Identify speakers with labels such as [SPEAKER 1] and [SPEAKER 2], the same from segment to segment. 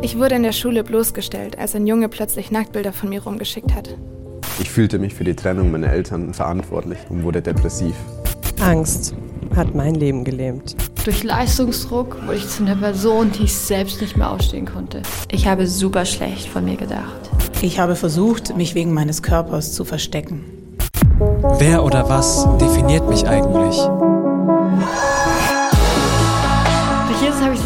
[SPEAKER 1] Ich wurde in der Schule bloßgestellt, als ein Junge plötzlich Nacktbilder von mir rumgeschickt hat.
[SPEAKER 2] Ich fühlte mich für die Trennung meiner Eltern verantwortlich und wurde depressiv.
[SPEAKER 3] Angst hat mein Leben gelähmt.
[SPEAKER 4] Durch Leistungsdruck wurde ich zu einer Person, die ich selbst nicht mehr ausstehen konnte.
[SPEAKER 5] Ich habe super schlecht von mir gedacht.
[SPEAKER 6] Ich habe versucht, mich wegen meines Körpers zu verstecken.
[SPEAKER 7] Wer oder was definiert mich eigentlich?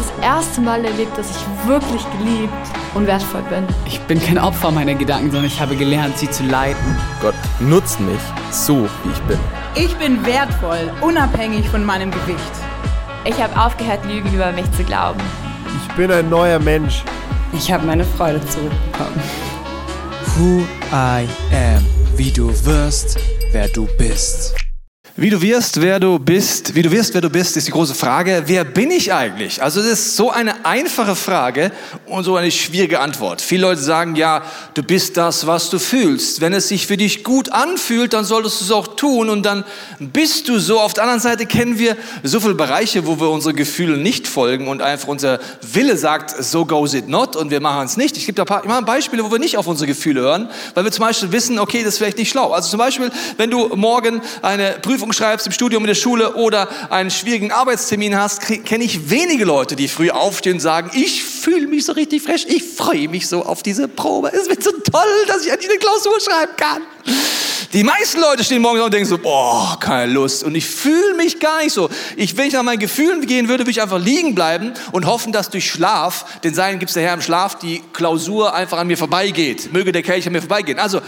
[SPEAKER 4] Das erste Mal erlebt, dass ich wirklich geliebt und wertvoll bin.
[SPEAKER 8] Ich bin kein Opfer meiner Gedanken, sondern ich habe gelernt, sie zu leiten.
[SPEAKER 9] Gott nutzt mich so, wie ich bin.
[SPEAKER 6] Ich bin wertvoll, unabhängig von meinem Gewicht.
[SPEAKER 5] Ich habe aufgehört, Lügen über mich zu glauben.
[SPEAKER 10] Ich bin ein neuer Mensch.
[SPEAKER 11] Ich habe meine Freude zurückbekommen.
[SPEAKER 7] Who I am. Wie du wirst, wer du bist.
[SPEAKER 12] Wie du wirst, wer du bist, wie du wirst, wer du bist, ist die große Frage. Wer bin ich eigentlich? Also das ist so eine einfache Frage und so eine schwierige Antwort. Viele Leute sagen, ja, du bist das, was du fühlst. Wenn es sich für dich gut anfühlt, dann solltest du es auch tun und dann bist du so. Auf der anderen Seite kennen wir so viele Bereiche, wo wir unsere Gefühle nicht folgen und einfach unser Wille sagt, so goes it not und wir machen es nicht. Ich gebe da paar, ich mache Beispiele, wo wir nicht auf unsere Gefühle hören, weil wir zum Beispiel wissen, okay, das ist vielleicht nicht schlau. Also zum Beispiel, wenn du morgen eine Prüfung schreibst im Studium, in der Schule oder einen schwierigen Arbeitstermin hast, kenne ich wenige Leute, die früh aufstehen und sagen, ich fühle mich so richtig fresh, ich freue mich so auf diese Probe. Es wird so toll, dass ich endlich eine Klausur schreiben kann. Die meisten Leute stehen morgens auf und denken so, boah, keine Lust. Und ich fühle mich gar nicht so. Ich, wenn ich nach meinen Gefühlen gehen würde, würde ich einfach liegen bleiben und hoffen, dass durch Schlaf, denn Seien gibt es der Herr im Schlaf, die Klausur einfach an mir vorbeigeht. Möge der Kelch an mir vorbeigehen. Also,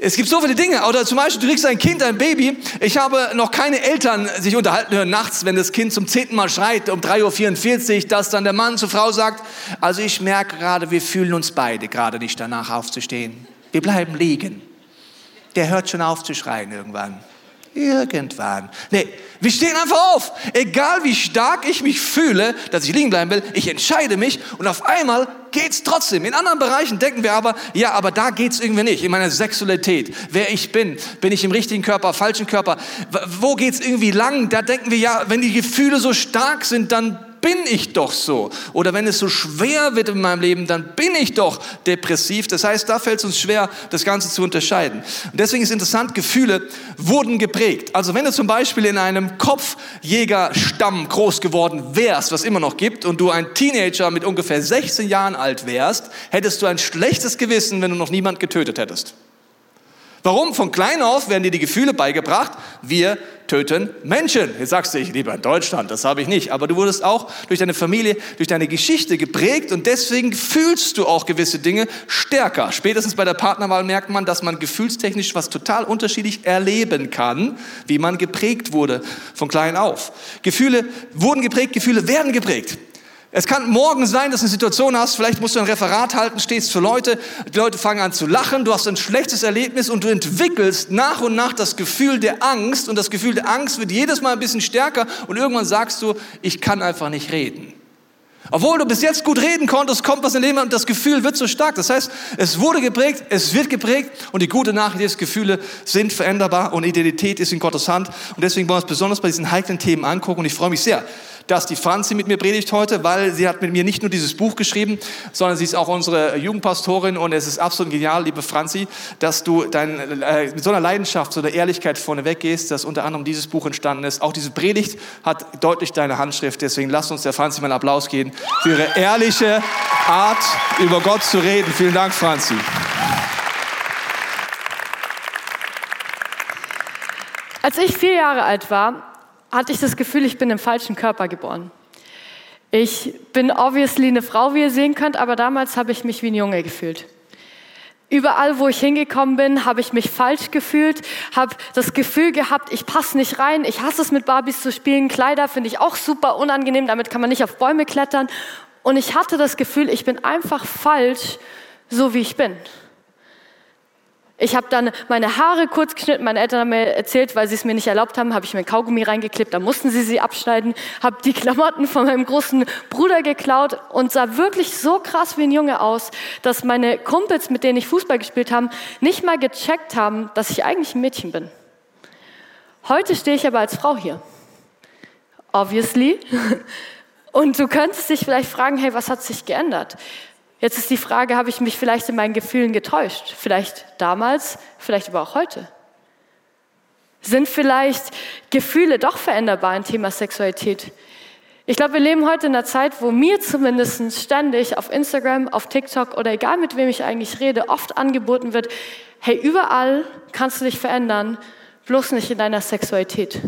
[SPEAKER 12] es gibt so viele Dinge. Oder zum Beispiel, du kriegst ein Kind, ein Baby. Ich habe noch keine Eltern sich unterhalten hören nachts, wenn das Kind zum zehnten Mal schreit, um 3.44 Uhr, dass dann der Mann zur Frau sagt, also ich merke gerade, wir fühlen uns beide gerade nicht danach aufzustehen. Wir bleiben liegen. Der hört schon auf zu schreien irgendwann. Irgendwann. Nee, wir stehen einfach auf. Egal wie stark ich mich fühle, dass ich liegen bleiben will, ich entscheide mich und auf einmal geht's trotzdem. In anderen Bereichen denken wir aber, ja, aber da geht's irgendwie nicht. In meiner Sexualität, wer ich bin, bin ich im richtigen Körper, falschen Körper, wo geht's irgendwie lang? Da denken wir ja, wenn die Gefühle so stark sind, dann bin ich doch so. Oder wenn es so schwer wird in meinem Leben, dann bin ich doch depressiv. Das heißt, da fällt es uns schwer, das Ganze zu unterscheiden. Und deswegen ist interessant, Gefühle wurden geprägt. Also wenn du zum Beispiel in einem Kopfjägerstamm groß geworden wärst, was immer noch gibt, und du ein Teenager mit ungefähr 16 Jahren alt wärst, hättest du ein schlechtes Gewissen, wenn du noch niemand getötet hättest. Warum? Von klein auf werden dir die Gefühle beigebracht, wir töten Menschen. Jetzt sagst du, ich lebe in Deutschland, das habe ich nicht. Aber du wurdest auch durch deine Familie, durch deine Geschichte geprägt und deswegen fühlst du auch gewisse Dinge stärker. Spätestens bei der Partnerwahl merkt man, dass man gefühlstechnisch was total unterschiedlich erleben kann, wie man geprägt wurde von klein auf. Gefühle wurden geprägt, Gefühle werden geprägt. Es kann morgen sein, dass du eine Situation hast, vielleicht musst du ein Referat halten, stehst für Leute, die Leute fangen an zu lachen, du hast ein schlechtes Erlebnis und du entwickelst nach und nach das Gefühl der Angst und das Gefühl der Angst wird jedes Mal ein bisschen stärker und irgendwann sagst du, ich kann einfach nicht reden. Obwohl du bis jetzt gut reden konntest, kommt was in Leben und das Gefühl wird so stark. Das heißt, es wurde geprägt, es wird geprägt und die gute Nachricht ist, Gefühle sind veränderbar und Identität ist in Gottes Hand. Und deswegen wollen wir uns besonders bei diesen heiklen Themen angucken und ich freue mich sehr, dass die Franzi mit mir predigt heute, weil sie hat mit mir nicht nur dieses Buch geschrieben, sondern sie ist auch unsere Jugendpastorin und es ist absolut genial, liebe Franzi, dass du dein, äh, mit so einer Leidenschaft, so einer Ehrlichkeit vorneweg gehst, dass unter anderem dieses Buch entstanden ist. Auch diese Predigt hat deutlich deine Handschrift, deswegen lasst uns der Franzi mal einen Applaus geben für ihre ehrliche Art, über Gott zu reden. Vielen Dank, Franzi.
[SPEAKER 4] Als ich vier Jahre alt war, hatte ich das Gefühl, ich bin im falschen Körper geboren. Ich bin obviously eine Frau, wie ihr sehen könnt, aber damals habe ich mich wie ein Junge gefühlt. Überall, wo ich hingekommen bin, habe ich mich falsch gefühlt, habe das Gefühl gehabt, ich passe nicht rein, ich hasse es mit Barbies zu spielen, Kleider finde ich auch super unangenehm, damit kann man nicht auf Bäume klettern. Und ich hatte das Gefühl, ich bin einfach falsch, so wie ich bin. Ich habe dann meine Haare kurz geschnitten. Meine Eltern haben mir erzählt, weil sie es mir nicht erlaubt haben, habe ich mir Kaugummi reingeklebt. Da mussten sie sie abschneiden. Habe die Klamotten von meinem großen Bruder geklaut und sah wirklich so krass wie ein Junge aus, dass meine Kumpels, mit denen ich Fußball gespielt habe, nicht mal gecheckt haben, dass ich eigentlich ein Mädchen bin. Heute stehe ich aber als Frau hier. Obviously. Und du könntest dich vielleicht fragen, hey, was hat sich geändert? Jetzt ist die Frage, habe ich mich vielleicht in meinen Gefühlen getäuscht? Vielleicht damals, vielleicht aber auch heute. Sind vielleicht Gefühle doch veränderbar im Thema Sexualität? Ich glaube, wir leben heute in einer Zeit, wo mir zumindest ständig auf Instagram, auf TikTok oder egal mit wem ich eigentlich rede, oft angeboten wird, hey, überall kannst du dich verändern, bloß nicht in deiner Sexualität.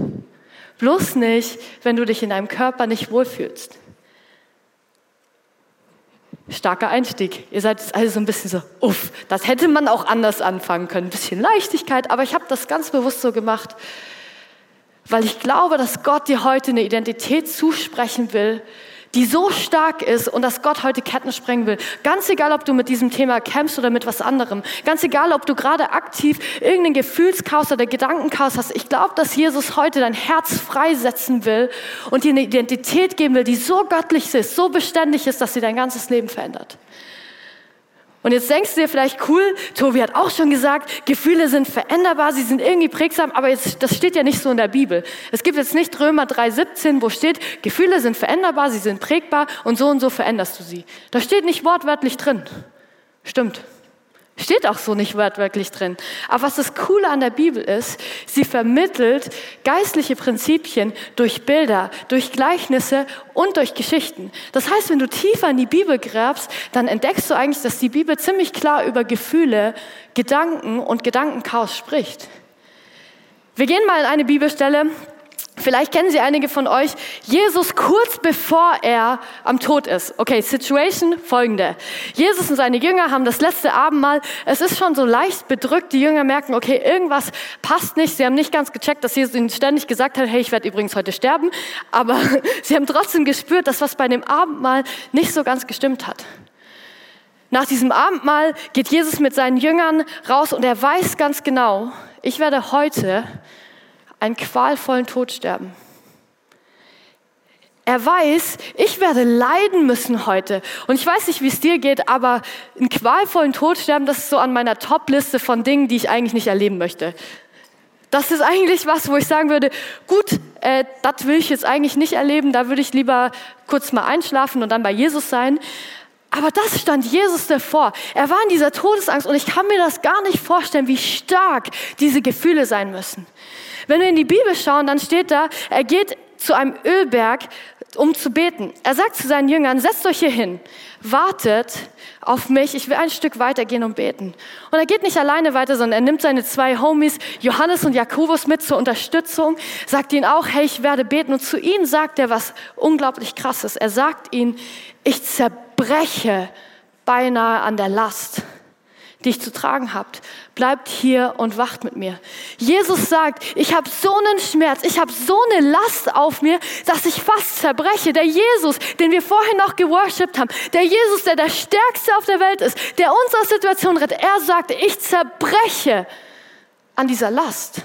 [SPEAKER 4] Bloß nicht, wenn du dich in deinem Körper nicht wohlfühlst. Starker Einstieg. Ihr seid also so ein bisschen so, uff, das hätte man auch anders anfangen können. Ein bisschen Leichtigkeit, aber ich habe das ganz bewusst so gemacht, weil ich glaube, dass Gott dir heute eine Identität zusprechen will, die so stark ist und dass Gott heute Ketten sprengen will. Ganz egal, ob du mit diesem Thema kämpfst oder mit was anderem. Ganz egal, ob du gerade aktiv irgendeinen Gefühlschaos oder Gedankenchaos hast. Ich glaube, dass Jesus heute dein Herz freisetzen will und dir eine Identität geben will, die so göttlich ist, so beständig ist, dass sie dein ganzes Leben verändert. Und jetzt denkst du dir vielleicht, cool, Tobi hat auch schon gesagt, Gefühle sind veränderbar, sie sind irgendwie prägsam, aber jetzt, das steht ja nicht so in der Bibel. Es gibt jetzt nicht Römer 3,17, wo steht, Gefühle sind veränderbar, sie sind prägbar und so und so veränderst du sie. Da steht nicht wortwörtlich drin. Stimmt. Steht auch so nicht wortwörtlich drin. Aber was das Coole an der Bibel ist, sie vermittelt geistliche Prinzipien durch Bilder, durch Gleichnisse und durch Geschichten. Das heißt, wenn du tiefer in die Bibel gräbst, dann entdeckst du eigentlich, dass die Bibel ziemlich klar über Gefühle, Gedanken und Gedankenchaos spricht. Wir gehen mal in eine Bibelstelle, Vielleicht kennen Sie einige von euch. Jesus kurz bevor er am Tod ist. Okay, Situation folgende. Jesus und seine Jünger haben das letzte Abendmahl. Es ist schon so leicht bedrückt. Die Jünger merken, okay, irgendwas passt nicht. Sie haben nicht ganz gecheckt, dass Jesus ihnen ständig gesagt hat, hey, ich werde übrigens heute sterben. Aber sie haben trotzdem gespürt, dass was bei dem Abendmahl nicht so ganz gestimmt hat. Nach diesem Abendmahl geht Jesus mit seinen Jüngern raus und er weiß ganz genau, ich werde heute einen qualvollen Tod sterben. Er weiß, ich werde leiden müssen heute. Und ich weiß nicht, wie es dir geht, aber einen qualvollen Tod sterben, das ist so an meiner Top-Liste von Dingen, die ich eigentlich nicht erleben möchte. Das ist eigentlich was, wo ich sagen würde, gut, äh, das will ich jetzt eigentlich nicht erleben, da würde ich lieber kurz mal einschlafen und dann bei Jesus sein. Aber das stand Jesus davor. Er war in dieser Todesangst und ich kann mir das gar nicht vorstellen, wie stark diese Gefühle sein müssen. Wenn wir in die Bibel schauen, dann steht da, er geht zu einem Ölberg, um zu beten. Er sagt zu seinen Jüngern, setzt euch hier hin, wartet auf mich, ich will ein Stück weitergehen und beten. Und er geht nicht alleine weiter, sondern er nimmt seine zwei Homies, Johannes und Jakobus, mit zur Unterstützung, sagt ihnen auch, hey, ich werde beten. Und zu ihnen sagt er was unglaublich krasses. Er sagt ihnen, ich zerbreche beinahe an der Last die ich zu tragen habt. Bleibt hier und wacht mit mir. Jesus sagt, ich habe so einen Schmerz, ich habe so eine Last auf mir, dass ich fast zerbreche. Der Jesus, den wir vorhin noch geworshipped haben, der Jesus, der der Stärkste auf der Welt ist, der uns aus Situationen rettet, er sagt, ich zerbreche an dieser Last.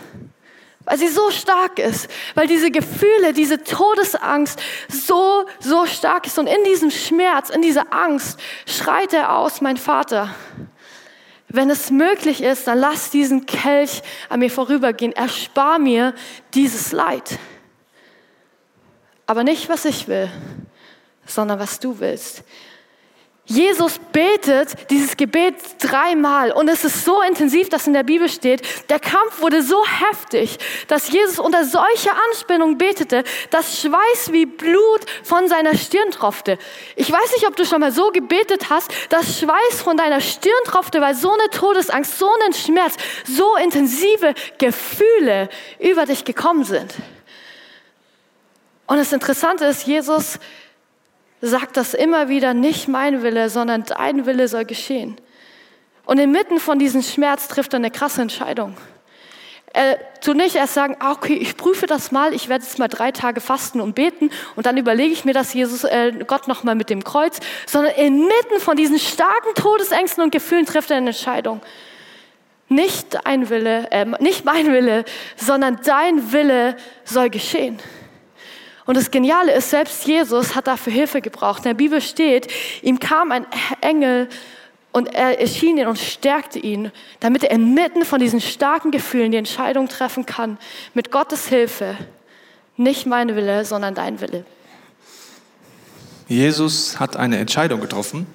[SPEAKER 4] Weil sie so stark ist, weil diese Gefühle, diese Todesangst so, so stark ist. Und in diesem Schmerz, in dieser Angst schreit er aus, mein Vater, wenn es möglich ist, dann lass diesen Kelch an mir vorübergehen. Erspar mir dieses Leid. Aber nicht, was ich will, sondern was du willst. Jesus betet dieses Gebet dreimal und es ist so intensiv, dass in der Bibel steht, der Kampf wurde so heftig, dass Jesus unter solcher Anspannung betete, dass Schweiß wie Blut von seiner Stirn tropfte. Ich weiß nicht, ob du schon mal so gebetet hast, dass Schweiß von deiner Stirn tropfte, weil so eine Todesangst, so ein Schmerz, so intensive Gefühle über dich gekommen sind. Und das Interessante ist, Jesus sagt das immer wieder, nicht mein Wille, sondern dein Wille soll geschehen. Und inmitten von diesem Schmerz trifft er eine krasse Entscheidung. Er nicht erst sagen, ah, okay, ich prüfe das mal, ich werde jetzt mal drei Tage fasten und beten und dann überlege ich mir das Jesus, äh, Gott nochmal mit dem Kreuz, sondern inmitten von diesen starken Todesängsten und Gefühlen trifft er eine Entscheidung. Nicht dein Wille, äh, nicht mein Wille, sondern dein Wille soll geschehen. Und das Geniale ist, selbst Jesus hat dafür Hilfe gebraucht. In der Bibel steht, ihm kam ein Engel und er erschien ihn und stärkte ihn, damit er inmitten von diesen starken Gefühlen die Entscheidung treffen kann, mit Gottes Hilfe, nicht mein Wille, sondern dein Wille.
[SPEAKER 12] Jesus hat eine Entscheidung getroffen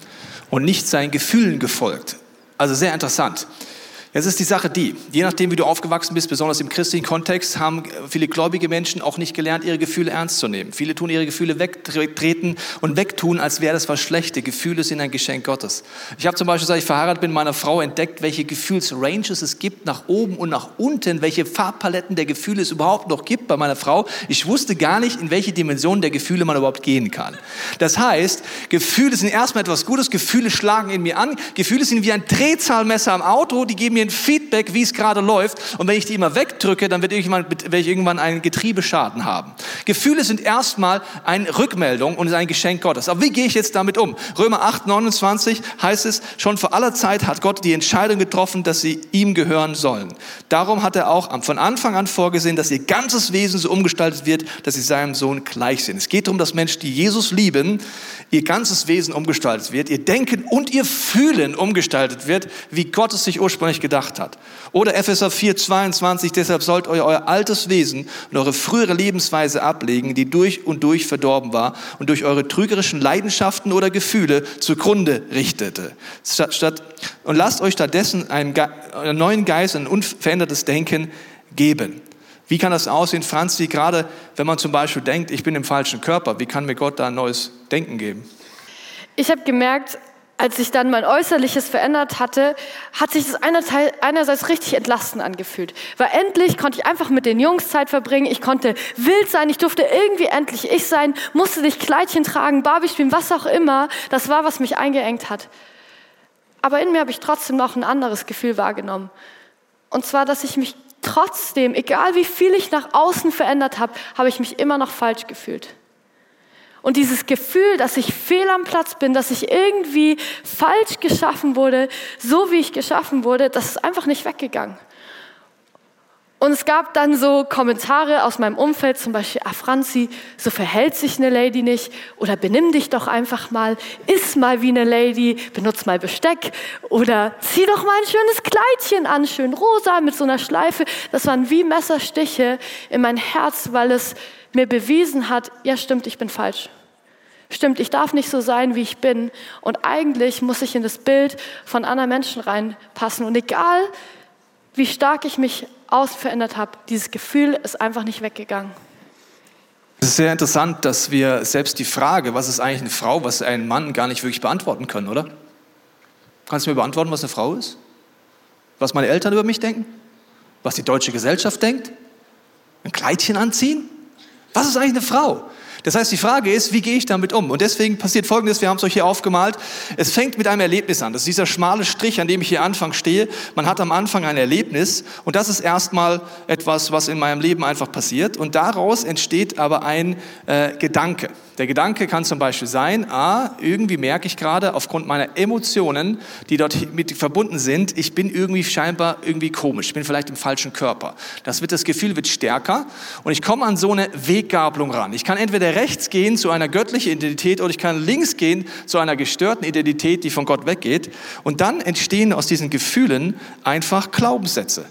[SPEAKER 12] und nicht seinen Gefühlen gefolgt. Also sehr interessant. Jetzt ist die Sache die, je nachdem, wie du aufgewachsen bist, besonders im christlichen Kontext, haben viele gläubige Menschen auch nicht gelernt, ihre Gefühle ernst zu nehmen. Viele tun ihre Gefühle wegtreten und wegtun, als wäre das was Schlechte. Gefühle sind ein Geschenk Gottes. Ich habe zum Beispiel, seit ich verheiratet bin, meiner Frau entdeckt, welche Gefühlsranges es gibt, nach oben und nach unten, welche Farbpaletten der Gefühle es überhaupt noch gibt bei meiner Frau. Ich wusste gar nicht, in welche Dimension der Gefühle man überhaupt gehen kann. Das heißt, Gefühle sind erstmal etwas Gutes, Gefühle schlagen in mir an, Gefühle sind wie ein Drehzahlmesser am Auto, die geben mir ein Feedback, wie es gerade läuft. Und wenn ich die immer wegdrücke, dann werde ich irgendwann einen Getriebeschaden haben. Gefühle sind erstmal eine Rückmeldung und ein Geschenk Gottes. Aber wie gehe ich jetzt damit um? Römer 8, 29 heißt es, schon vor aller Zeit hat Gott die Entscheidung getroffen, dass sie ihm gehören sollen. Darum hat er auch von Anfang an vorgesehen, dass ihr ganzes Wesen so umgestaltet wird, dass sie seinem Sohn gleich sind. Es geht darum, dass Menschen, die Jesus lieben, ihr ganzes Wesen umgestaltet wird, ihr Denken und ihr Fühlen umgestaltet wird, wie Gott es sich ursprünglich gedacht hat. Oder Epheser 4, 22, deshalb sollt ihr euer altes Wesen und eure frühere Lebensweise ablegen, die durch und durch verdorben war und durch eure trügerischen Leidenschaften oder Gefühle zugrunde richtete. Statt, und lasst euch stattdessen einen, einen neuen Geist, ein unverändertes Denken geben. Wie kann das aussehen, Franzi, gerade wenn man zum Beispiel denkt, ich bin im falschen Körper, wie kann mir Gott da ein neues Denken geben?
[SPEAKER 4] Ich habe gemerkt, als ich dann mein Äußerliches verändert hatte, hat sich das einerseits richtig entlastend angefühlt. Weil endlich konnte ich einfach mit den Jungs Zeit verbringen, ich konnte wild sein, ich durfte irgendwie endlich ich sein, musste nicht Kleidchen tragen, Barbie spielen, was auch immer. Das war, was mich eingeengt hat. Aber in mir habe ich trotzdem noch ein anderes Gefühl wahrgenommen. Und zwar, dass ich mich trotzdem, egal wie viel ich nach außen verändert habe, habe ich mich immer noch falsch gefühlt. Und dieses Gefühl, dass ich fehl am Platz bin, dass ich irgendwie falsch geschaffen wurde, so wie ich geschaffen wurde, das ist einfach nicht weggegangen. Und es gab dann so Kommentare aus meinem Umfeld, zum Beispiel, ah Franzi, so verhält sich eine Lady nicht oder benimm dich doch einfach mal, iss mal wie eine Lady, benutz mal Besteck oder zieh doch mal ein schönes Kleidchen an, schön rosa mit so einer Schleife. Das waren wie Messerstiche in mein Herz, weil es mir bewiesen hat, ja stimmt, ich bin falsch. Stimmt, ich darf nicht so sein, wie ich bin. Und eigentlich muss ich in das Bild von anderen Menschen reinpassen. Und egal, wie stark ich mich ausverändert habe, dieses Gefühl ist einfach nicht weggegangen.
[SPEAKER 12] Es ist sehr interessant, dass wir selbst die Frage, was ist eigentlich eine Frau, was ein Mann, gar nicht wirklich beantworten können, oder? Kannst du mir beantworten, was eine Frau ist? Was meine Eltern über mich denken? Was die deutsche Gesellschaft denkt? Ein Kleidchen anziehen? Was ist eigentlich eine Frau? Das heißt, die Frage ist, wie gehe ich damit um? Und deswegen passiert Folgendes, wir haben es euch hier aufgemalt. Es fängt mit einem Erlebnis an. Das ist dieser schmale Strich, an dem ich hier Anfang stehe. Man hat am Anfang ein Erlebnis und das ist erstmal etwas, was in meinem Leben einfach passiert. Und daraus entsteht aber ein äh, Gedanke. Der Gedanke kann zum Beispiel sein, ah, irgendwie merke ich gerade aufgrund meiner Emotionen, die dort mit verbunden sind, ich bin irgendwie scheinbar irgendwie komisch, ich bin vielleicht im falschen Körper. Das wird, das Gefühl wird stärker und ich komme an so eine Weggabelung ran. Ich kann entweder rechts gehen zu einer göttlichen Identität oder ich kann links gehen zu einer gestörten Identität, die von Gott weggeht. Und dann entstehen aus diesen Gefühlen einfach Glaubenssätze.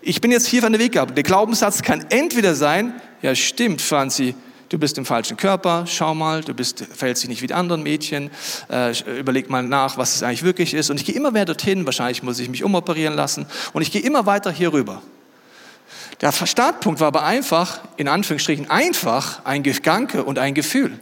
[SPEAKER 12] Ich bin jetzt hier für eine Weggabelung. Der Glaubenssatz kann entweder sein, ja stimmt, Franzi, du bist im falschen Körper, schau mal, du bist, verhältst dich nicht wie die anderen Mädchen, äh, überleg mal nach, was es eigentlich wirklich ist. Und ich gehe immer mehr dorthin, wahrscheinlich muss ich mich umoperieren lassen und ich gehe immer weiter hier rüber. Der Startpunkt war aber einfach, in Anführungsstrichen einfach, ein Gedanke und ein Gefühl.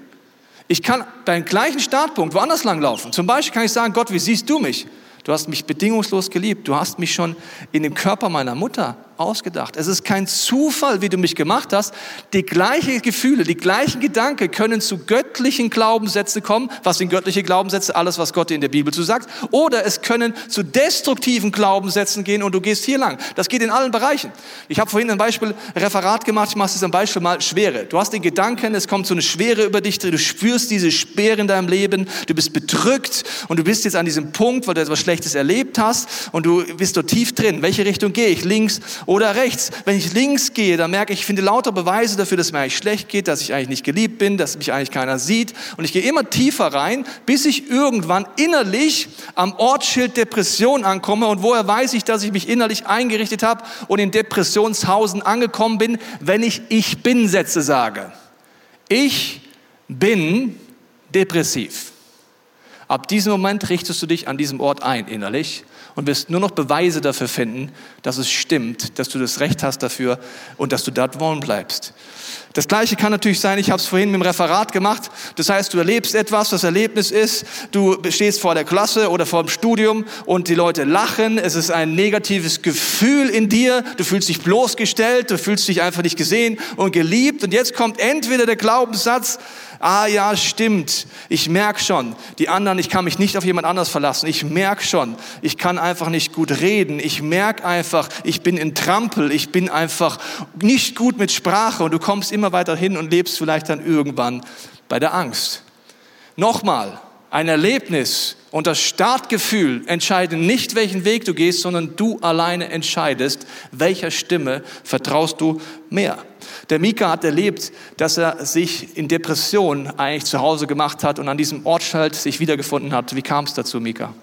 [SPEAKER 12] Ich kann beim gleichen Startpunkt woanders langlaufen. Zum Beispiel kann ich sagen, Gott, wie siehst du mich? Du hast mich bedingungslos geliebt. Du hast mich schon in dem Körper meiner Mutter ausgedacht. Es ist kein Zufall, wie du mich gemacht hast. Die gleichen Gefühle, die gleichen Gedanken können zu göttlichen Glaubenssätzen kommen. Was sind göttliche Glaubenssätze? Alles, was Gott dir in der Bibel zu sagt. Oder es können zu destruktiven Glaubenssätzen gehen und du gehst hier lang. Das geht in allen Bereichen. Ich habe vorhin ein Beispiel Referat gemacht. Ich mache es ein Beispiel mal Schwere. Du hast den Gedanken, es kommt so eine Schwere über dich. Du spürst diese Schwere in deinem Leben. Du bist bedrückt und du bist jetzt an diesem Punkt, weil du etwas Schlechtes erlebt hast und du bist dort tief drin. Welche Richtung gehe ich? Links oder rechts. Wenn ich links gehe, dann merke ich, ich finde lauter Beweise dafür, dass mir eigentlich schlecht geht, dass ich eigentlich nicht geliebt bin, dass mich eigentlich keiner sieht. Und ich gehe immer tiefer rein, bis ich irgendwann innerlich am Ortsschild Depression ankomme. Und woher weiß ich, dass ich mich innerlich eingerichtet habe und in Depressionshausen angekommen bin, wenn ich Ich bin Sätze sage. Ich bin depressiv. Ab diesem Moment richtest du dich an diesem Ort ein innerlich und wirst nur noch Beweise dafür finden, dass es stimmt, dass du das Recht hast dafür und dass du dort wohnen bleibst. Das Gleiche kann natürlich sein, ich habe es vorhin mit dem Referat gemacht, das heißt, du erlebst etwas, das Erlebnis ist, du stehst vor der Klasse oder vor dem Studium und die Leute lachen, es ist ein negatives Gefühl in dir, du fühlst dich bloßgestellt, du fühlst dich einfach nicht gesehen und geliebt. Und jetzt kommt entweder der Glaubenssatz, ah ja, stimmt, ich merke schon, die anderen, ich kann mich nicht auf jemand anders verlassen, ich merke schon, ich kann einfach nicht gut reden, ich merke einfach, ich bin in Trampel, ich bin einfach nicht gut mit Sprache. Und du kommst immer weiter hin und lebst vielleicht dann irgendwann bei der Angst. Nochmal, ein Erlebnis und das Startgefühl entscheiden nicht, welchen Weg du gehst, sondern du alleine entscheidest, welcher Stimme vertraust du mehr. Der Mika hat erlebt, dass er sich in Depression eigentlich zu Hause gemacht hat und an diesem Ortschalt sich wiedergefunden hat. Wie kam es dazu, Mika?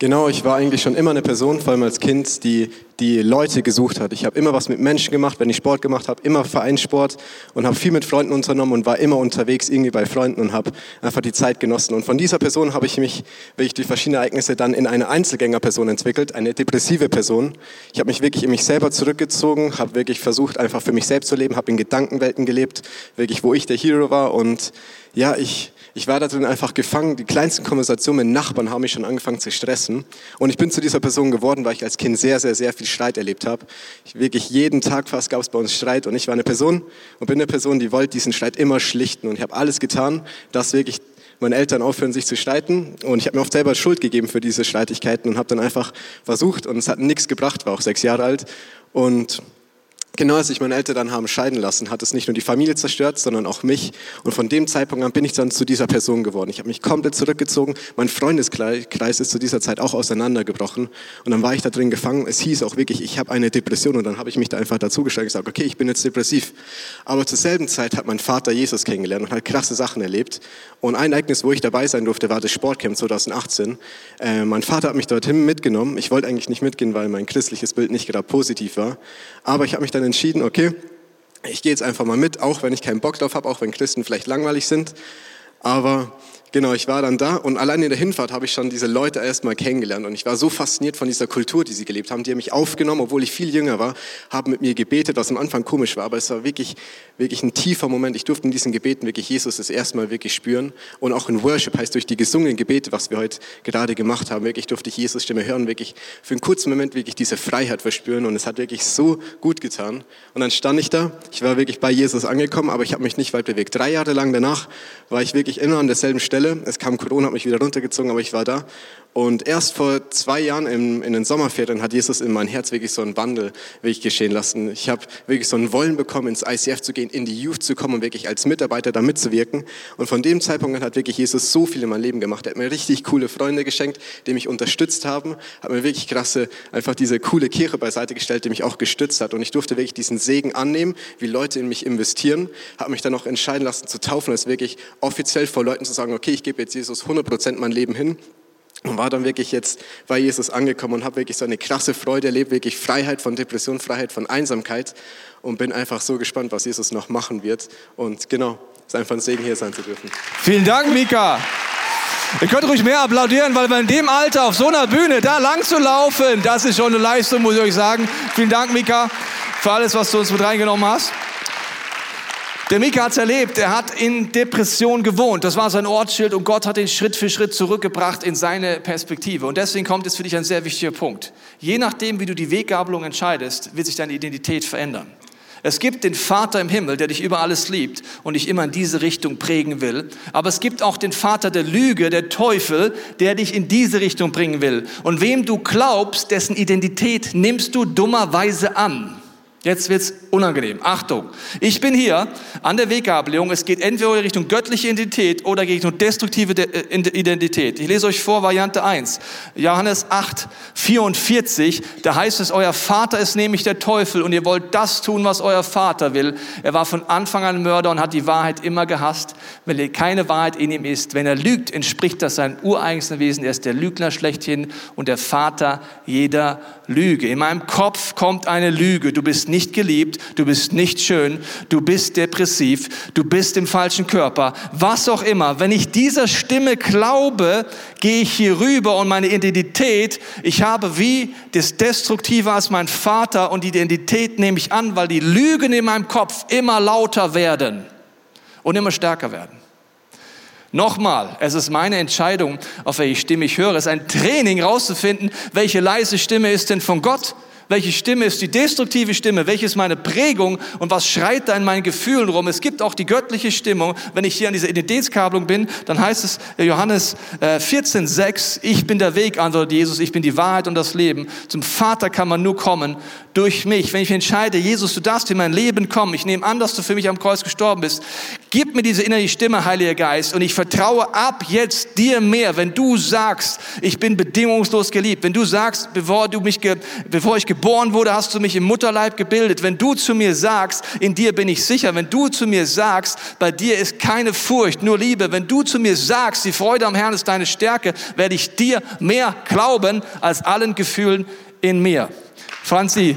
[SPEAKER 2] Genau, ich war eigentlich schon immer eine Person, vor allem als Kind, die die Leute gesucht hat. Ich habe immer was mit Menschen gemacht, wenn ich Sport gemacht habe, immer Vereinssport und habe viel mit Freunden unternommen und war immer unterwegs irgendwie bei Freunden und habe einfach die Zeit genossen. Und von dieser Person habe ich mich wirklich durch verschiedene Ereignisse dann in eine Einzelgängerperson entwickelt, eine depressive Person. Ich habe mich wirklich in mich selber zurückgezogen, habe wirklich versucht, einfach für mich selbst zu leben, habe in Gedankenwelten gelebt, wirklich wo ich der Hero war und ja, ich ich war da drin einfach gefangen. Die kleinsten Konversationen mit Nachbarn haben mich schon angefangen zu stressen. Und ich bin zu dieser Person geworden, weil ich als Kind sehr, sehr, sehr viel Streit erlebt habe. Ich, wirklich jeden Tag fast gab es bei uns Streit. Und ich war eine Person und bin eine Person, die wollte diesen Streit immer schlichten. Und ich habe alles getan, dass wirklich meine Eltern aufhören, sich zu streiten. Und ich habe mir oft selber Schuld gegeben für diese Streitigkeiten und habe dann einfach versucht, und es hat nichts gebracht, war auch sechs Jahre alt. Und Genau als ich meine Eltern dann haben scheiden lassen, hat es nicht nur die Familie zerstört, sondern auch mich. Und von dem Zeitpunkt an bin ich dann zu dieser Person geworden. Ich habe mich komplett zurückgezogen. Mein Freundeskreis ist zu dieser Zeit auch auseinandergebrochen. Und dann war ich da drin gefangen. Es hieß auch wirklich, ich habe eine Depression. Und dann habe ich mich da einfach dazugestellt und gesagt, okay, ich bin jetzt depressiv. Aber zur selben Zeit hat mein Vater Jesus kennengelernt und hat krasse Sachen erlebt. Und ein Ereignis, wo ich dabei sein durfte, war das Sportcamp 2018. Äh, mein Vater hat mich dorthin mitgenommen. Ich wollte eigentlich nicht mitgehen, weil mein christliches Bild nicht gerade positiv war. Aber ich habe mich dann entschieden, okay, ich gehe jetzt einfach mal mit, auch wenn ich keinen Bock drauf habe, auch wenn Christen vielleicht langweilig sind. Aber Genau, ich war dann da und allein in der Hinfahrt habe ich schon diese Leute erstmal kennengelernt und ich war so fasziniert von dieser Kultur, die sie gelebt haben. Die haben mich aufgenommen, obwohl ich viel jünger war, haben mit mir gebetet, was am Anfang komisch war, aber es war wirklich, wirklich ein tiefer Moment. Ich durfte in diesen Gebeten wirklich Jesus das erste Mal wirklich spüren und auch in Worship heißt durch die gesungenen Gebete, was wir heute gerade gemacht haben, wirklich durfte ich Jesus Stimme hören, wirklich für einen kurzen Moment wirklich diese Freiheit verspüren und es hat wirklich so gut getan. Und dann stand ich da, ich war wirklich bei Jesus angekommen, aber ich habe mich nicht weit bewegt. Drei Jahre lang danach war ich wirklich immer an derselben Stelle Stelle. Es kam Corona, hat mich wieder runtergezogen, aber ich war da. Und erst vor zwei Jahren in, in den Sommerferien hat Jesus in mein Herz wirklich so einen Wandel wirklich geschehen lassen. Ich habe wirklich so ein Wollen bekommen, ins ICF zu gehen, in die Youth zu kommen und wirklich als Mitarbeiter da mitzuwirken. Und von dem Zeitpunkt an hat wirklich Jesus so viel in mein Leben gemacht. Er hat mir richtig coole Freunde geschenkt, die mich unterstützt haben, hat mir wirklich krasse, einfach diese coole Kirche beiseite gestellt, die mich auch gestützt hat. Und ich durfte wirklich diesen Segen annehmen, wie Leute in mich investieren, habe mich dann auch entscheiden lassen zu taufen, als wirklich offiziell vor Leuten zu sagen, okay, ich gebe jetzt Jesus 100% mein Leben hin und war dann wirklich jetzt bei Jesus angekommen und habe wirklich so eine krasse Freude erlebt, wirklich Freiheit von Depression, Freiheit von Einsamkeit und bin einfach so gespannt, was Jesus noch machen wird. Und genau, es ist einfach ein Segen, hier sein zu dürfen.
[SPEAKER 12] Vielen Dank, Mika. Ihr könnt ruhig mehr applaudieren, weil bei dem Alter auf so einer Bühne da lang zu laufen, das ist schon eine Leistung, muss ich euch sagen. Vielen Dank, Mika, für alles, was du uns mit reingenommen hast. Der Mika hat es erlebt. Er hat in Depression gewohnt. Das war sein Ortsschild und Gott hat ihn Schritt für Schritt zurückgebracht in seine Perspektive. Und deswegen kommt jetzt für dich ein sehr wichtiger Punkt. Je nachdem, wie du die Weggabelung entscheidest, wird sich deine Identität verändern. Es gibt den Vater im Himmel, der dich über alles liebt und dich immer in diese Richtung prägen will. Aber es gibt auch den Vater der Lüge, der Teufel, der dich in diese Richtung bringen will. Und wem du glaubst, dessen Identität nimmst du dummerweise an. Jetzt wird's unangenehm. Achtung. Ich bin hier an der Weggabelung. Es geht entweder in Richtung göttliche Identität oder in Richtung destruktive äh, Identität. Ich lese euch vor Variante 1. Johannes 8, 44. Da heißt es, euer Vater ist nämlich der Teufel und ihr wollt das tun, was euer Vater will. Er war von Anfang an Mörder und hat die Wahrheit immer gehasst, weil keine Wahrheit in ihm ist. Wenn er lügt, entspricht das seinem ureigensten Wesen. Er ist der Lügner schlechthin und der Vater jeder Lüge. In meinem Kopf kommt eine Lüge. Du bist nicht nicht geliebt, du bist nicht schön, du bist depressiv, du bist im falschen Körper, was auch immer. Wenn ich dieser Stimme glaube, gehe ich hier rüber und meine Identität, ich habe wie das Destruktive als mein Vater und die Identität nehme ich an, weil die Lügen in meinem Kopf immer lauter werden und immer stärker werden. Nochmal, es ist meine Entscheidung, auf welche Stimme ich höre. Es ist ein Training, rauszufinden, welche leise Stimme ist denn von Gott welche Stimme ist die destruktive Stimme? Welche ist meine Prägung? Und was schreit da in meinen Gefühlen rum? Es gibt auch die göttliche Stimmung. Wenn ich hier an dieser Identitätskabelung bin, dann heißt es äh, Johannes 14,6, äh, ich bin der Weg, antwortet Jesus, ich bin die Wahrheit und das Leben. Zum Vater kann man nur kommen durch mich. Wenn ich entscheide, Jesus, du darfst in mein Leben kommen, ich nehme an, dass du für mich am Kreuz gestorben bist, gib mir diese innerliche Stimme, Heiliger Geist, und ich vertraue ab jetzt dir mehr, wenn du sagst, ich bin bedingungslos geliebt, wenn du sagst, bevor du mich, bevor ich geboren wurde, hast du mich im Mutterleib gebildet. Wenn du zu mir sagst, in dir bin ich sicher. Wenn du zu mir sagst, bei dir ist keine Furcht, nur Liebe. Wenn du zu mir sagst, die Freude am Herrn ist deine Stärke, werde ich dir mehr glauben als allen Gefühlen in mir. Franzi,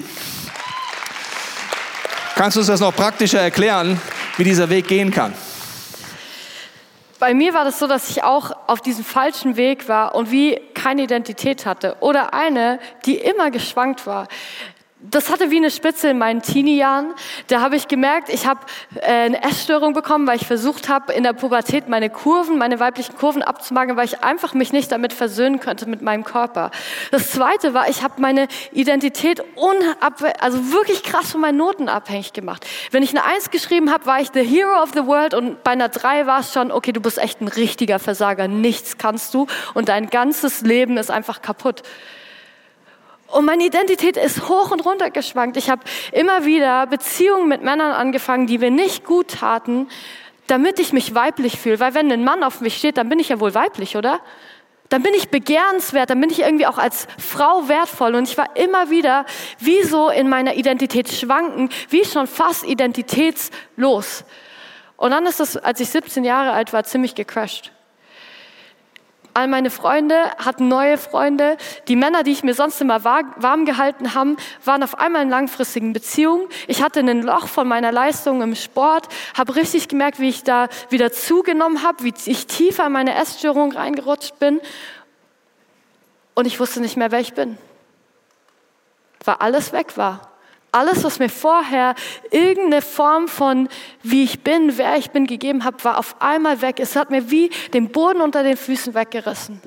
[SPEAKER 12] kannst du uns das noch praktischer erklären, wie dieser Weg gehen kann?
[SPEAKER 4] bei mir war das so, dass ich auch auf diesem falschen Weg war und wie keine Identität hatte. Oder eine, die immer geschwankt war das hatte wie eine Spitze in meinen Teenie-Jahren. Da habe ich gemerkt, ich habe äh, eine Essstörung bekommen, weil ich versucht habe, in der Pubertät meine Kurven, meine weiblichen Kurven abzumachen, weil ich einfach mich nicht damit versöhnen könnte mit meinem Körper. Das Zweite war, ich habe meine Identität unab also wirklich krass von meinen Noten abhängig gemacht. Wenn ich eine Eins geschrieben habe, war ich the hero of the world und bei einer Drei war es schon, okay, du bist echt ein richtiger Versager, nichts kannst du und dein ganzes Leben ist einfach kaputt. Und meine Identität ist hoch und runter geschwankt. Ich habe immer wieder Beziehungen mit Männern angefangen, die mir nicht gut taten, damit ich mich weiblich fühle. Weil wenn ein Mann auf mich steht, dann bin ich ja wohl weiblich, oder? Dann bin ich begehrenswert, dann bin ich irgendwie auch als Frau wertvoll. Und ich war immer wieder wie so in meiner Identität schwanken, wie schon fast identitätslos. Und dann ist das, als ich 17 Jahre alt war, ziemlich gecrashed. All meine Freunde hatten neue Freunde. Die Männer, die ich mir sonst immer warm gehalten haben, waren auf einmal in langfristigen Beziehungen. Ich hatte ein Loch von meiner Leistung im Sport, habe richtig gemerkt, wie ich da wieder zugenommen habe, wie ich tiefer in meine Essstörung reingerutscht bin. Und ich wusste nicht mehr, wer ich bin. Weil alles weg war. Alles, was mir vorher irgendeine Form von, wie ich bin, wer ich bin, gegeben habe, war auf einmal weg. Es hat mir wie den Boden unter den Füßen weggerissen.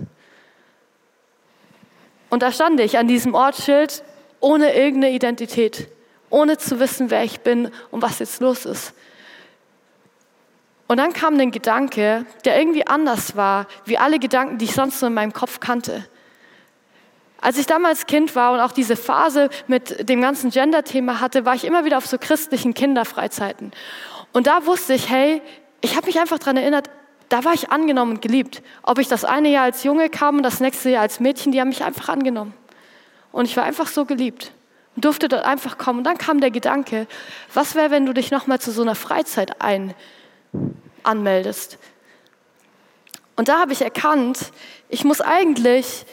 [SPEAKER 4] Und da stand ich an diesem Ortsschild ohne irgendeine Identität, ohne zu wissen, wer ich bin und was jetzt los ist. Und dann kam ein Gedanke, der irgendwie anders war, wie alle Gedanken, die ich sonst so in meinem Kopf kannte. Als ich damals Kind war und auch diese Phase mit dem ganzen Gender-Thema hatte, war ich immer wieder auf so christlichen Kinderfreizeiten. Und da wusste ich, hey, ich habe mich einfach daran erinnert, da war ich angenommen und geliebt. Ob ich das eine Jahr als Junge kam und das nächste Jahr als Mädchen, die haben mich einfach angenommen. Und ich war einfach so geliebt und durfte dort einfach kommen. Und dann kam der Gedanke, was wäre, wenn du dich nochmal zu so einer Freizeit ein anmeldest? Und da habe ich erkannt, ich muss eigentlich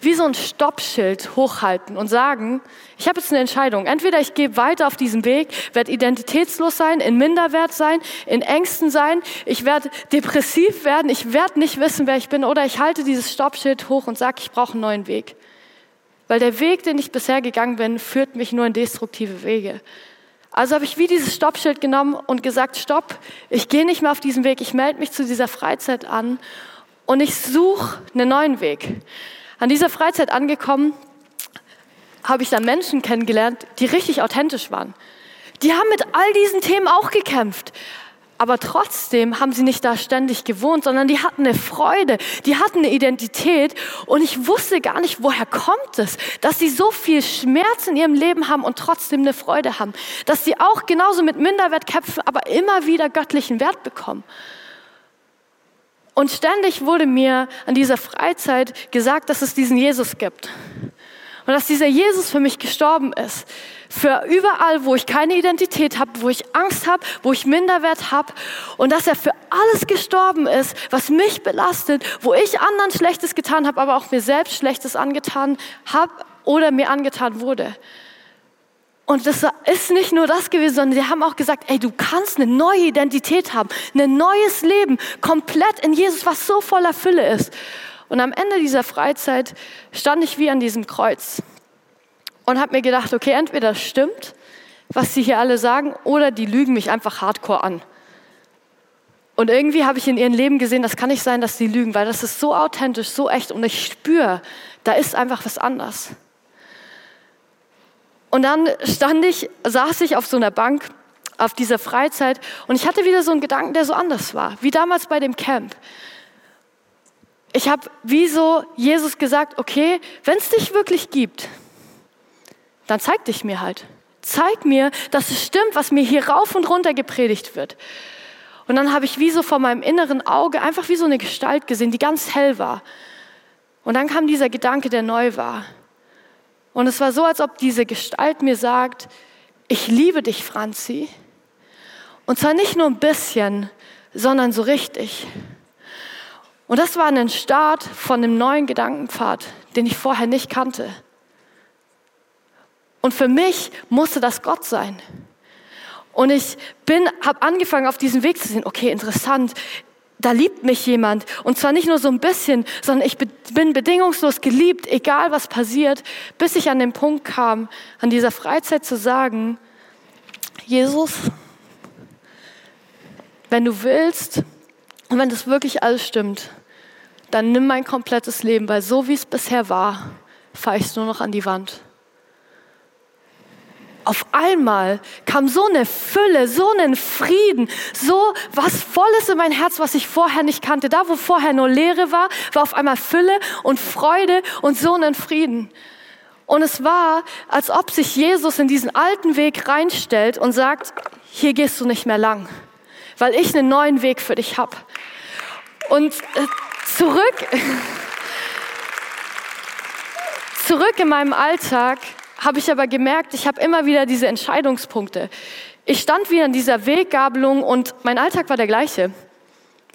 [SPEAKER 4] wie so ein Stoppschild hochhalten und sagen, ich habe jetzt eine Entscheidung. Entweder ich gehe weiter auf diesem Weg, werde identitätslos sein, in Minderwert sein, in Ängsten sein, ich werde depressiv werden, ich werde nicht wissen, wer ich bin, oder ich halte dieses Stoppschild hoch und sage, ich brauche einen neuen Weg. Weil der Weg, den ich bisher gegangen bin, führt mich nur in destruktive Wege. Also habe ich wie dieses Stoppschild genommen und gesagt, stopp, ich gehe nicht mehr auf diesen Weg, ich melde mich zu dieser Freizeit an und ich suche einen neuen Weg. An dieser Freizeit angekommen, habe ich dann Menschen kennengelernt, die richtig authentisch waren. Die haben mit all diesen Themen auch gekämpft. Aber trotzdem haben sie nicht da ständig gewohnt, sondern die hatten eine Freude, die hatten eine Identität. Und ich wusste gar nicht, woher kommt es, dass sie so viel Schmerz in ihrem Leben haben und trotzdem eine Freude haben. Dass sie auch genauso mit Minderwert kämpfen, aber immer wieder göttlichen Wert bekommen. Und ständig wurde mir an dieser Freizeit gesagt, dass es diesen Jesus gibt. Und dass dieser Jesus für mich gestorben ist. Für überall, wo ich keine Identität habe, wo ich Angst habe, wo ich Minderwert habe. Und dass er für alles gestorben ist, was mich belastet, wo ich anderen Schlechtes getan habe, aber auch mir selbst Schlechtes angetan habe oder mir angetan wurde. Und das ist nicht nur das gewesen, sondern sie haben auch gesagt, ey, du kannst eine neue Identität haben, ein neues Leben, komplett in Jesus, was so voller Fülle ist. Und am Ende dieser Freizeit stand ich wie an diesem Kreuz und habe mir gedacht, okay, entweder das stimmt, was sie hier alle sagen, oder die lügen mich einfach hardcore an. Und irgendwie habe ich in ihrem Leben gesehen, das kann nicht sein, dass sie lügen, weil das ist so authentisch, so echt und ich spüre, da ist einfach was anders. Und dann stand ich, saß ich auf so einer Bank auf dieser Freizeit und ich hatte wieder so einen Gedanken, der so anders war, wie damals bei dem Camp. Ich habe wie so Jesus gesagt, okay, wenn es dich wirklich gibt, dann zeig dich mir halt. Zeig mir, dass es stimmt, was mir hier rauf und runter gepredigt wird. Und dann habe ich wie so vor meinem inneren Auge einfach wie so eine Gestalt gesehen, die ganz hell war. Und dann kam dieser Gedanke, der neu war. Und es war so, als ob diese Gestalt mir sagt, ich liebe dich, Franzi. Und zwar nicht nur ein bisschen, sondern so richtig. Und das war ein Start von einem neuen Gedankenpfad, den ich vorher nicht kannte. Und für mich musste das Gott sein. Und ich habe angefangen auf diesen Weg zu sehen. Okay, interessant. Da liebt mich jemand. Und zwar nicht nur so ein bisschen, sondern ich bin bedingungslos geliebt, egal was passiert, bis ich an den Punkt kam, an dieser Freizeit zu sagen, Jesus, wenn du willst und wenn das wirklich alles stimmt, dann nimm mein komplettes Leben, weil so wie es bisher war, fahre ich es nur noch an die Wand auf einmal kam so eine Fülle, so ein Frieden, so was Volles in mein Herz, was ich vorher nicht kannte. Da, wo vorher nur Leere war, war auf einmal Fülle und Freude und so ein Frieden. Und es war, als ob sich Jesus in diesen alten Weg reinstellt und sagt, hier gehst du nicht mehr lang, weil ich einen neuen Weg für dich habe. Und äh, zurück, zurück in meinem Alltag habe ich aber gemerkt, ich habe immer wieder diese Entscheidungspunkte. Ich stand wieder in dieser Weggabelung und mein Alltag war der gleiche.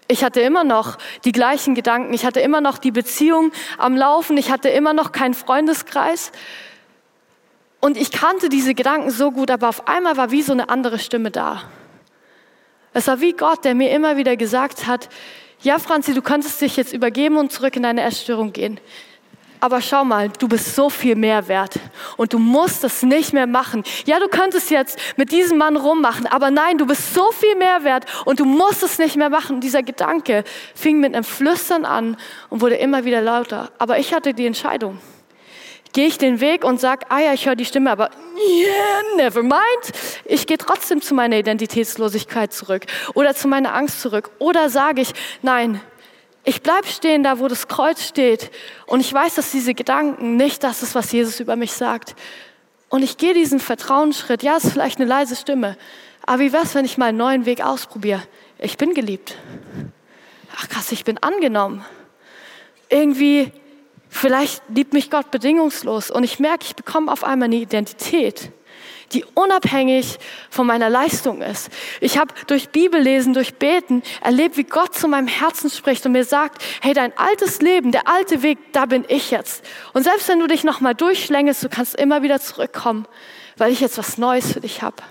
[SPEAKER 4] Ich hatte immer noch die gleichen Gedanken, ich hatte immer noch die Beziehung am Laufen, ich hatte immer noch keinen Freundeskreis. Und ich kannte diese Gedanken so gut, aber auf einmal war wie so eine andere Stimme da. Es war wie Gott, der mir immer wieder gesagt hat, ja Franzi, du könntest dich jetzt übergeben und zurück in deine Essstörung gehen aber schau mal, du bist so viel mehr wert und du musst es nicht mehr machen. Ja, du könntest jetzt mit diesem Mann rummachen, aber nein, du bist so viel mehr wert und du musst es nicht mehr machen. Und dieser Gedanke fing mit einem Flüstern an und wurde immer wieder lauter. Aber ich hatte die Entscheidung. Gehe ich den Weg und sage, ah ja, ich höre die Stimme, aber yeah, never mind. Ich gehe trotzdem zu meiner Identitätslosigkeit zurück oder zu meiner Angst zurück. Oder sage ich, nein, ich bleibe stehen da, wo das Kreuz steht. Und ich weiß, dass diese Gedanken nicht das ist, was Jesus über mich sagt. Und ich gehe diesen Vertrauensschritt. Ja, es ist vielleicht eine leise Stimme. Aber wie wär's, wenn ich mal einen neuen Weg ausprobiere? Ich bin geliebt. Ach krass, ich bin angenommen. Irgendwie, vielleicht liebt mich Gott bedingungslos. Und ich merke, ich bekomme auf einmal eine Identität die unabhängig von meiner Leistung ist. Ich habe durch Bibellesen, durch Beten erlebt, wie Gott zu meinem Herzen spricht und mir sagt, hey, dein altes Leben, der alte Weg, da bin ich jetzt. Und selbst wenn du dich nochmal durchschlängelst, du kannst immer wieder zurückkommen, weil ich jetzt was Neues für dich habe.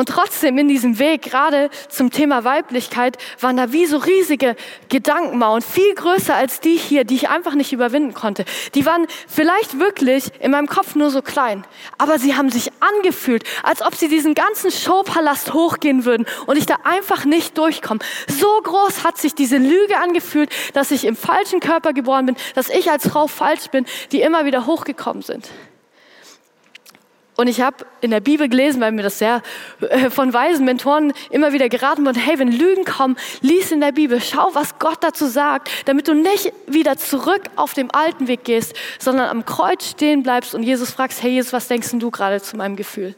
[SPEAKER 4] Und trotzdem in diesem Weg, gerade zum Thema Weiblichkeit, waren da wie so riesige Gedankenmauern, viel größer als die hier, die ich einfach nicht überwinden konnte. Die waren vielleicht wirklich in meinem Kopf nur so klein, aber sie haben sich angefühlt, als ob sie diesen ganzen Showpalast hochgehen würden und ich da einfach nicht durchkomme. So groß hat sich diese Lüge angefühlt, dass ich im falschen Körper geboren bin, dass ich als Frau falsch bin, die immer wieder hochgekommen sind. Und ich habe in der Bibel gelesen, weil mir das sehr äh, von weisen Mentoren immer wieder geraten wurde, hey, wenn Lügen kommen, lies in der Bibel, schau, was Gott dazu sagt, damit du nicht wieder zurück auf dem alten Weg gehst, sondern am Kreuz stehen bleibst und Jesus fragst, hey Jesus, was denkst du gerade zu meinem Gefühl?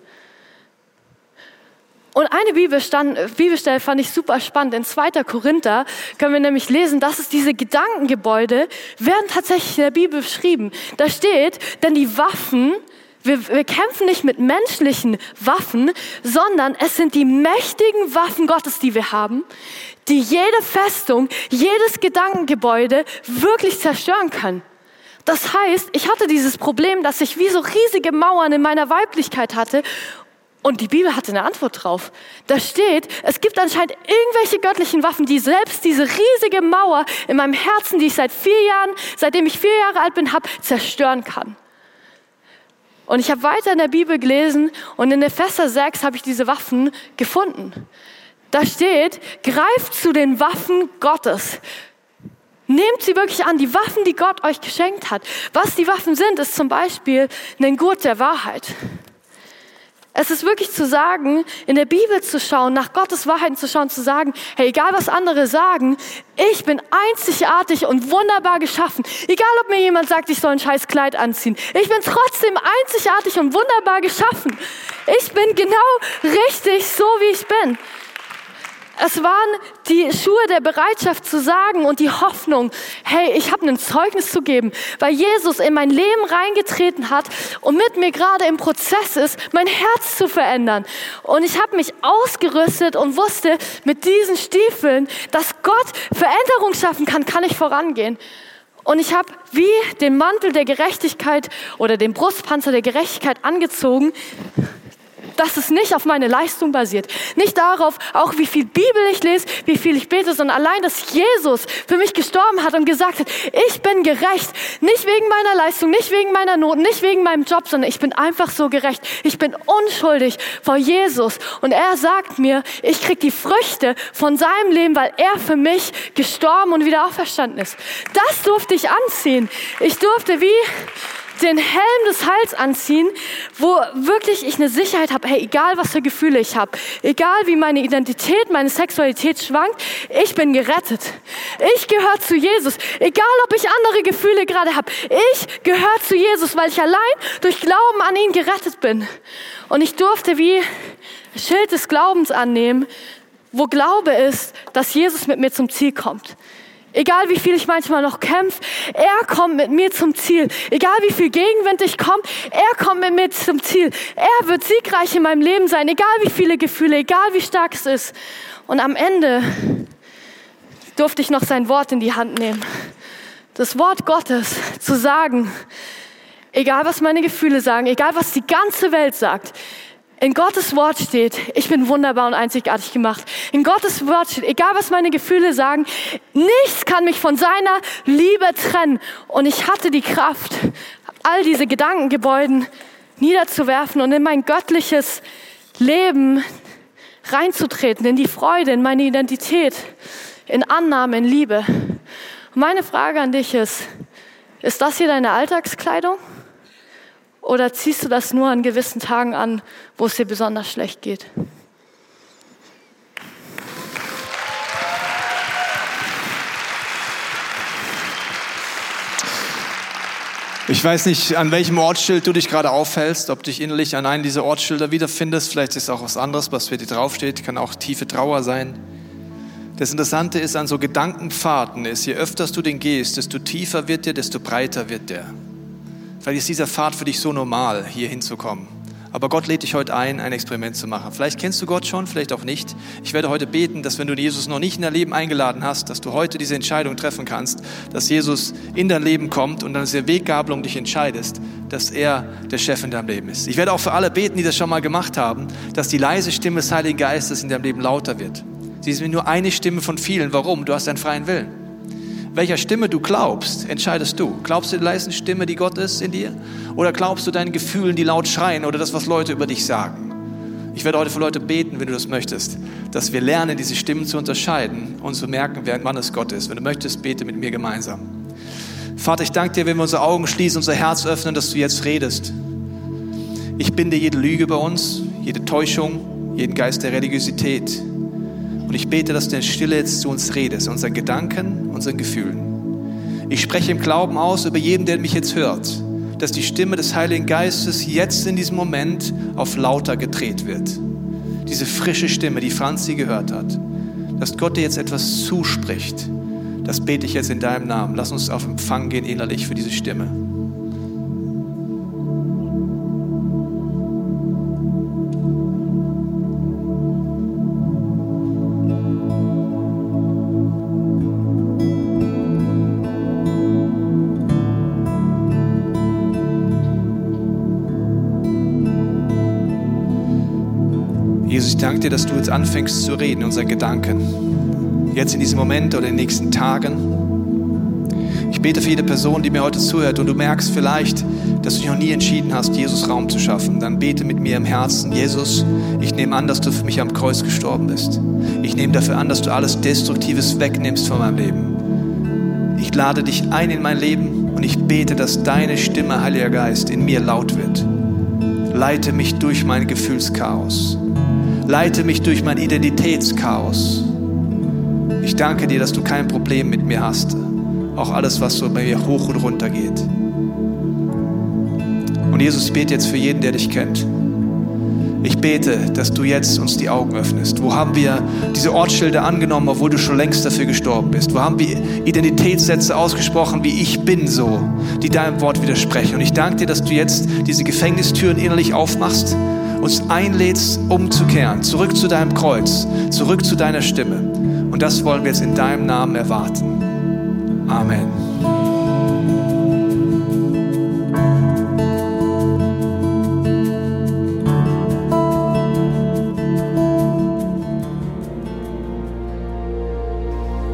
[SPEAKER 4] Und eine Bibelstelle fand ich super spannend. In 2. Korinther können wir nämlich lesen, dass es diese Gedankengebäude werden tatsächlich in der Bibel beschrieben. Da steht, denn die Waffen, wir, wir kämpfen nicht mit menschlichen Waffen, sondern es sind die mächtigen Waffen Gottes, die wir haben, die jede Festung, jedes Gedankengebäude wirklich zerstören können. Das heißt, ich hatte dieses Problem, dass ich wie so riesige Mauern in meiner Weiblichkeit hatte und die Bibel hatte eine Antwort drauf. Da steht, es gibt anscheinend irgendwelche göttlichen Waffen, die selbst diese riesige Mauer in meinem Herzen, die ich seit vier Jahren, seitdem ich vier Jahre alt bin, habe, zerstören kann. Und ich habe weiter in der Bibel gelesen und in Epheser 6 habe ich diese Waffen gefunden. Da steht, greift zu den Waffen Gottes. Nehmt sie wirklich an, die Waffen, die Gott euch geschenkt hat. Was die Waffen sind, ist zum Beispiel ein Gurt der Wahrheit. Es ist wirklich zu sagen, in der Bibel zu schauen, nach Gottes Wahrheiten zu schauen, zu sagen, hey, egal was andere sagen, ich bin einzigartig und wunderbar geschaffen. Egal ob mir jemand sagt, ich soll ein scheiß Kleid anziehen. Ich bin trotzdem einzigartig und wunderbar geschaffen. Ich bin genau richtig so, wie ich bin. Es waren die Schuhe der Bereitschaft zu sagen und die Hoffnung, hey, ich habe ein Zeugnis zu geben, weil Jesus in mein Leben reingetreten hat und mit mir gerade im Prozess ist, mein Herz zu verändern. Und ich habe mich ausgerüstet und wusste, mit diesen Stiefeln, dass Gott Veränderung schaffen kann, kann ich vorangehen. Und ich habe wie den Mantel der Gerechtigkeit oder den Brustpanzer der Gerechtigkeit angezogen dass es nicht auf meine Leistung basiert. Nicht darauf, auch wie viel Bibel ich lese, wie viel ich bete, sondern allein, dass Jesus für mich gestorben hat und gesagt hat, ich bin gerecht. Nicht wegen meiner Leistung, nicht wegen meiner Noten, nicht wegen meinem Job, sondern ich bin einfach so gerecht. Ich bin unschuldig vor Jesus. Und er sagt mir, ich krieg die Früchte von seinem Leben, weil er für mich gestorben und wieder auferstanden ist. Das durfte ich anziehen. Ich durfte wie den Helm des Heils anziehen, wo wirklich ich eine Sicherheit habe, hey, egal was für Gefühle ich habe, egal wie meine Identität, meine Sexualität schwankt, ich bin gerettet. Ich gehöre zu Jesus. Egal ob ich andere Gefühle gerade habe, ich gehöre zu Jesus, weil ich allein durch Glauben an ihn gerettet bin. Und ich durfte wie Schild des Glaubens annehmen, wo Glaube ist, dass Jesus mit mir zum Ziel kommt. Egal wie viel ich manchmal noch kämpfe, er kommt mit mir zum Ziel. Egal wie viel Gegenwind ich komme, er kommt mit mir zum Ziel. Er wird siegreich in meinem Leben sein, egal wie viele Gefühle, egal wie stark es ist. Und am Ende durfte ich noch sein Wort in die Hand nehmen. Das Wort Gottes zu sagen, egal was meine Gefühle sagen, egal was die ganze Welt sagt, in Gottes Wort steht, ich bin wunderbar und einzigartig gemacht. In Gottes Wort steht, egal was meine Gefühle sagen, nichts kann mich von seiner Liebe trennen. Und ich hatte die Kraft, all diese Gedankengebäuden niederzuwerfen und in mein göttliches Leben reinzutreten, in die Freude, in meine Identität, in Annahme, in Liebe. Und meine Frage an dich ist, ist das hier deine Alltagskleidung? Oder ziehst du das nur an gewissen Tagen an, wo es dir besonders schlecht geht?
[SPEAKER 12] Ich weiß nicht, an welchem Ortsschild du dich gerade aufhältst, ob du dich innerlich an einen dieser Ortsschilder wiederfindest. Vielleicht ist auch was anderes, was für dir draufsteht. Kann auch tiefe Trauer sein. Das Interessante ist an so Gedankenpfaden ist, je öfter du den gehst, desto tiefer wird der, desto breiter wird der. Vielleicht ist dieser Pfad für dich so normal, hier hinzukommen. Aber Gott lädt dich heute ein, ein Experiment zu machen. Vielleicht kennst du Gott schon, vielleicht auch nicht. Ich werde heute beten, dass wenn du Jesus noch nicht in dein Leben eingeladen hast, dass du heute diese Entscheidung treffen kannst, dass Jesus in dein Leben kommt und dann ist der Weggabelung dich entscheidest, dass er der Chef in deinem Leben ist. Ich werde auch für alle beten, die das schon mal gemacht haben, dass die leise Stimme des Heiligen Geistes in deinem Leben lauter wird. Sie ist nur eine Stimme von vielen. Warum? Du hast einen freien Willen welcher Stimme du glaubst, entscheidest du. Glaubst du die leise Stimme, die Gott ist in dir? Oder glaubst du deinen Gefühlen, die laut schreien oder das, was Leute über dich sagen? Ich werde heute für Leute beten, wenn du das möchtest, dass wir lernen, diese Stimmen zu unterscheiden und zu merken, wer wann es Gott ist. Wenn du möchtest, bete mit mir gemeinsam. Vater, ich danke dir, wenn wir unsere Augen schließen, unser Herz öffnen, dass du jetzt redest. Ich binde jede Lüge bei uns, jede Täuschung, jeden Geist der Religiosität. Und ich bete, dass du in Stille jetzt zu uns redest, unseren Gedanken, unseren Gefühlen. Ich spreche im Glauben aus über jeden, der mich jetzt hört, dass die Stimme des Heiligen Geistes jetzt in diesem Moment auf lauter gedreht wird. Diese frische Stimme, die Franzi gehört hat, dass Gott dir jetzt etwas zuspricht. Das bete ich jetzt in deinem Namen. Lass uns auf Empfang gehen innerlich für diese Stimme. Dir, dass du jetzt anfängst zu reden, unseren Gedanken. Jetzt in diesem Moment oder in den nächsten Tagen. Ich bete für jede Person, die mir heute zuhört und du merkst vielleicht, dass du dich noch nie entschieden hast, Jesus Raum zu schaffen. Dann bete mit mir im Herzen, Jesus, ich nehme an, dass du für mich am Kreuz gestorben bist. Ich nehme dafür an, dass du alles Destruktives wegnimmst von meinem Leben. Ich lade dich ein in mein Leben und ich bete, dass deine Stimme, Heiliger Geist, in mir laut wird. Leite mich durch mein Gefühlschaos. Leite mich durch mein Identitätschaos. Ich danke dir, dass du kein Problem mit mir hast. Auch alles, was so bei mir hoch und runter geht. Und Jesus, ich bete jetzt für jeden, der dich kennt. Ich bete, dass du jetzt uns die Augen öffnest. Wo haben wir diese Ortsschilder angenommen, obwohl du schon längst dafür gestorben bist? Wo haben wir Identitätssätze ausgesprochen, wie ich bin so, die deinem Wort widersprechen? Und ich danke dir, dass du jetzt diese Gefängnistüren innerlich aufmachst, uns einlädst, umzukehren, zurück zu deinem Kreuz, zurück zu deiner Stimme. Und das wollen wir jetzt in deinem Namen erwarten. Amen.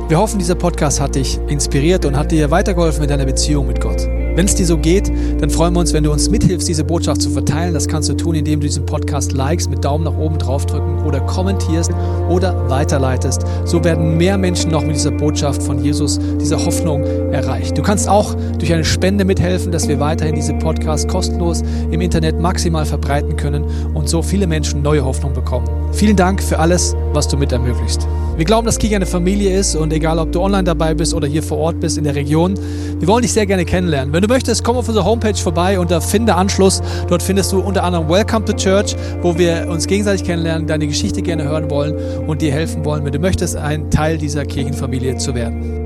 [SPEAKER 13] Wir hoffen, dieser Podcast hat dich inspiriert und hat dir weitergeholfen in deiner Beziehung mit Gott. Wenn es dir so geht, dann freuen wir uns, wenn du uns mithilfst, diese Botschaft zu verteilen. Das kannst du tun, indem du diesen Podcast likest, mit Daumen nach oben draufdrücken oder kommentierst oder weiterleitest. So werden mehr Menschen noch mit dieser Botschaft von Jesus, dieser Hoffnung erreicht. Du kannst auch durch eine Spende mithelfen, dass wir weiterhin diese Podcast kostenlos im Internet maximal verbreiten können und so viele Menschen neue Hoffnung bekommen. Vielen Dank für alles, was du mit ermöglicht. Wir glauben, dass Kirche eine Familie ist und egal, ob du online dabei bist oder hier vor Ort bist in der Region, wir wollen dich sehr gerne kennenlernen. Wenn du möchtest, komm auf unsere Homepage vorbei unter Finde Anschluss. Dort findest du unter anderem Welcome to Church, wo wir uns gegenseitig kennenlernen, deine Geschichte gerne hören wollen und dir helfen wollen, wenn du möchtest, ein Teil dieser Kirchenfamilie zu werden.